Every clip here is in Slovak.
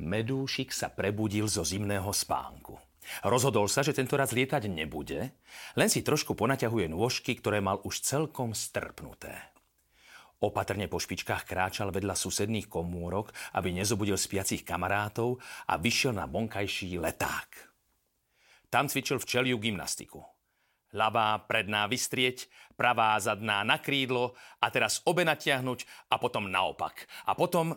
Medúšik sa prebudil zo zimného spánku. Rozhodol sa, že tento raz lietať nebude, len si trošku ponaťahuje nôžky, ktoré mal už celkom strpnuté. Opatrne po špičkách kráčal vedľa susedných komórok, aby nezobudil spiacich kamarátov a vyšiel na vonkajší leták. Tam cvičil včeliu gymnastiku. Ľavá predná vystrieť, pravá zadná na krídlo a teraz obe natiahnuť a potom naopak. A potom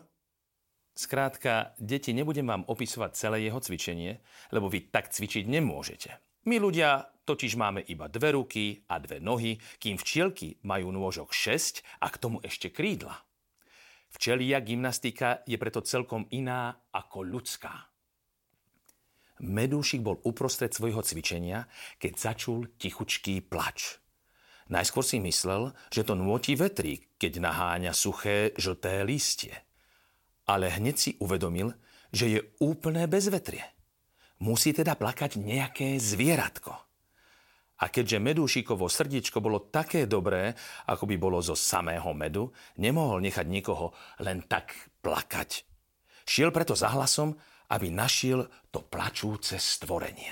Skrátka, deti, nebudem vám opisovať celé jeho cvičenie, lebo vy tak cvičiť nemôžete. My ľudia totiž máme iba dve ruky a dve nohy, kým včielky majú nôžok 6 a k tomu ešte krídla. Včelia gymnastika je preto celkom iná ako ľudská. Medúšik bol uprostred svojho cvičenia, keď začul tichučký plač. Najskôr si myslel, že to nôti vetrík, keď naháňa suché, žlté listie ale hneď si uvedomil, že je úplné bezvetrie. Musí teda plakať nejaké zvieratko. A keďže medúšikovo srdiečko bolo také dobré, ako by bolo zo samého medu, nemohol nechať nikoho len tak plakať. Šiel preto za hlasom, aby našiel to plačúce stvorenie.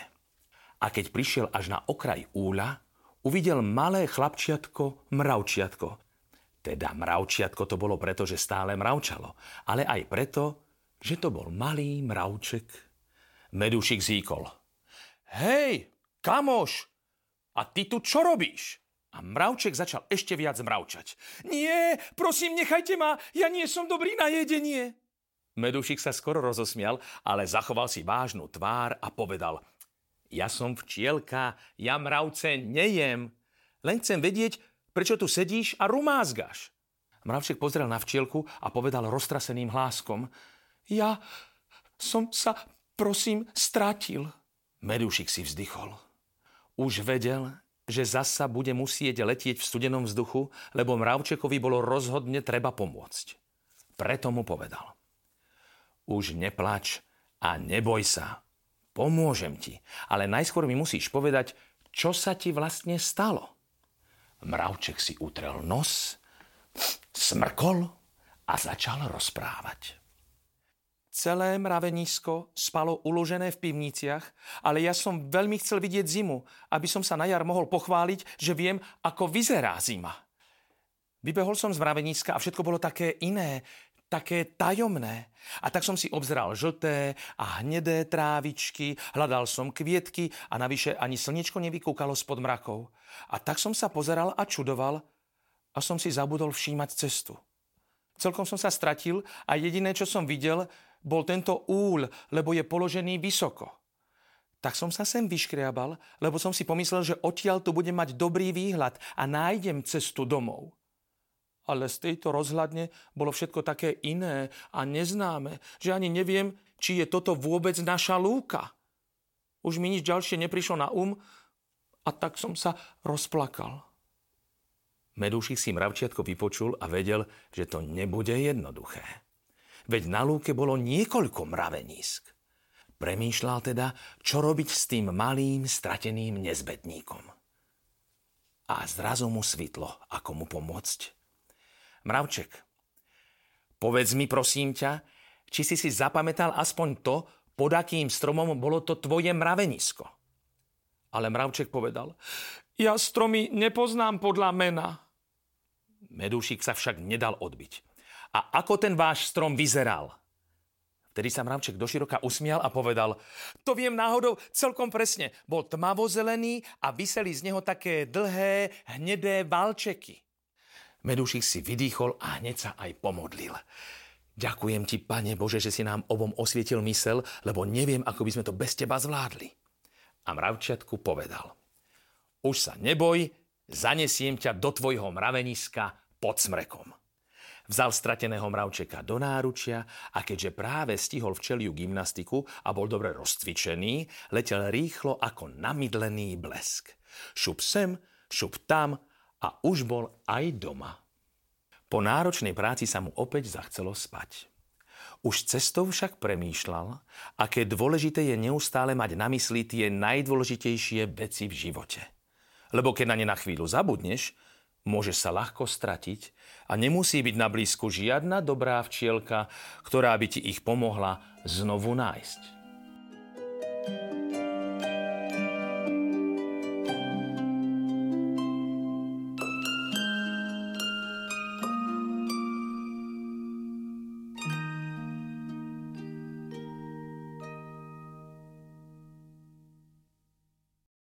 A keď prišiel až na okraj úľa, uvidel malé chlapčiatko, mravčiatko, teda mravčiatko to bolo preto, že stále mravčalo, ale aj preto, že to bol malý mravček. Medúšik zíkol. Hej, kamoš, a ty tu čo robíš? A mravček začal ešte viac mravčať. Nie, prosím, nechajte ma, ja nie som dobrý na jedenie. Medúšik sa skoro rozosmial, ale zachoval si vážnu tvár a povedal. Ja som včielka, ja mravce nejem. Len chcem vedieť, Prečo tu sedíš a rumázgaš? Mravček pozrel na včielku a povedal roztraseným hláskom. Ja som sa, prosím, stratil. Medúšik si vzdychol. Už vedel, že zasa bude musieť letieť v studenom vzduchu, lebo Mravčekovi bolo rozhodne treba pomôcť. Preto mu povedal. Už neplač a neboj sa. Pomôžem ti, ale najskôr mi musíš povedať, čo sa ti vlastne stalo. Mravček si utrel nos, smrkol a začal rozprávať. Celé mravenisko spalo uložené v pivniciach, ale ja som veľmi chcel vidieť zimu, aby som sa na jar mohol pochváliť, že viem, ako vyzerá zima. Vybehol som z mraveniska a všetko bolo také iné, také tajomné. A tak som si obzeral žlté a hnedé trávičky, hľadal som kvietky a navyše ani slnečko nevykúkalo spod mrakov. A tak som sa pozeral a čudoval a som si zabudol všímať cestu. Celkom som sa stratil a jediné, čo som videl, bol tento úl, lebo je položený vysoko. Tak som sa sem vyškriabal, lebo som si pomyslel, že odtiaľ tu budem mať dobrý výhľad a nájdem cestu domov ale z tejto rozhľadne bolo všetko také iné a neznáme, že ani neviem, či je toto vôbec naša lúka. Už mi nič ďalšie neprišlo na um a tak som sa rozplakal. Medúšik si mravčiatko vypočul a vedel, že to nebude jednoduché. Veď na lúke bolo niekoľko mravenísk. Premýšľal teda, čo robiť s tým malým, strateným nezbedníkom. A zrazu mu svitlo, ako mu pomôcť. Mravček, povedz mi prosím ťa, či si si zapamätal aspoň to, pod akým stromom bolo to tvoje mravenisko. Ale mravček povedal, ja stromy nepoznám podľa mena. Medúšik sa však nedal odbiť. A ako ten váš strom vyzeral? Vtedy sa mravček doširoka usmial a povedal, to viem náhodou celkom presne. Bol tmavozelený a vyseli z neho také dlhé, hnedé valčeky. Medúšik si vydýchol a hneď sa aj pomodlil. Ďakujem ti, Pane Bože, že si nám obom osvietil mysel, lebo neviem, ako by sme to bez teba zvládli. A mravčiatku povedal. Už sa neboj, zanesiem ťa do tvojho mraveniska pod smrekom. Vzal strateného mravčeka do náručia a keďže práve stihol včeliu gymnastiku a bol dobre rozcvičený, letel rýchlo ako namydlený blesk. Šup sem, šup tam a už bol aj doma. Po náročnej práci sa mu opäť zachcelo spať. Už cestou však premýšľal, aké dôležité je neustále mať na mysli tie najdôležitejšie veci v živote. Lebo keď na ne na chvíľu zabudneš, môžeš sa ľahko stratiť a nemusí byť na blízku žiadna dobrá včielka, ktorá by ti ich pomohla znovu nájsť.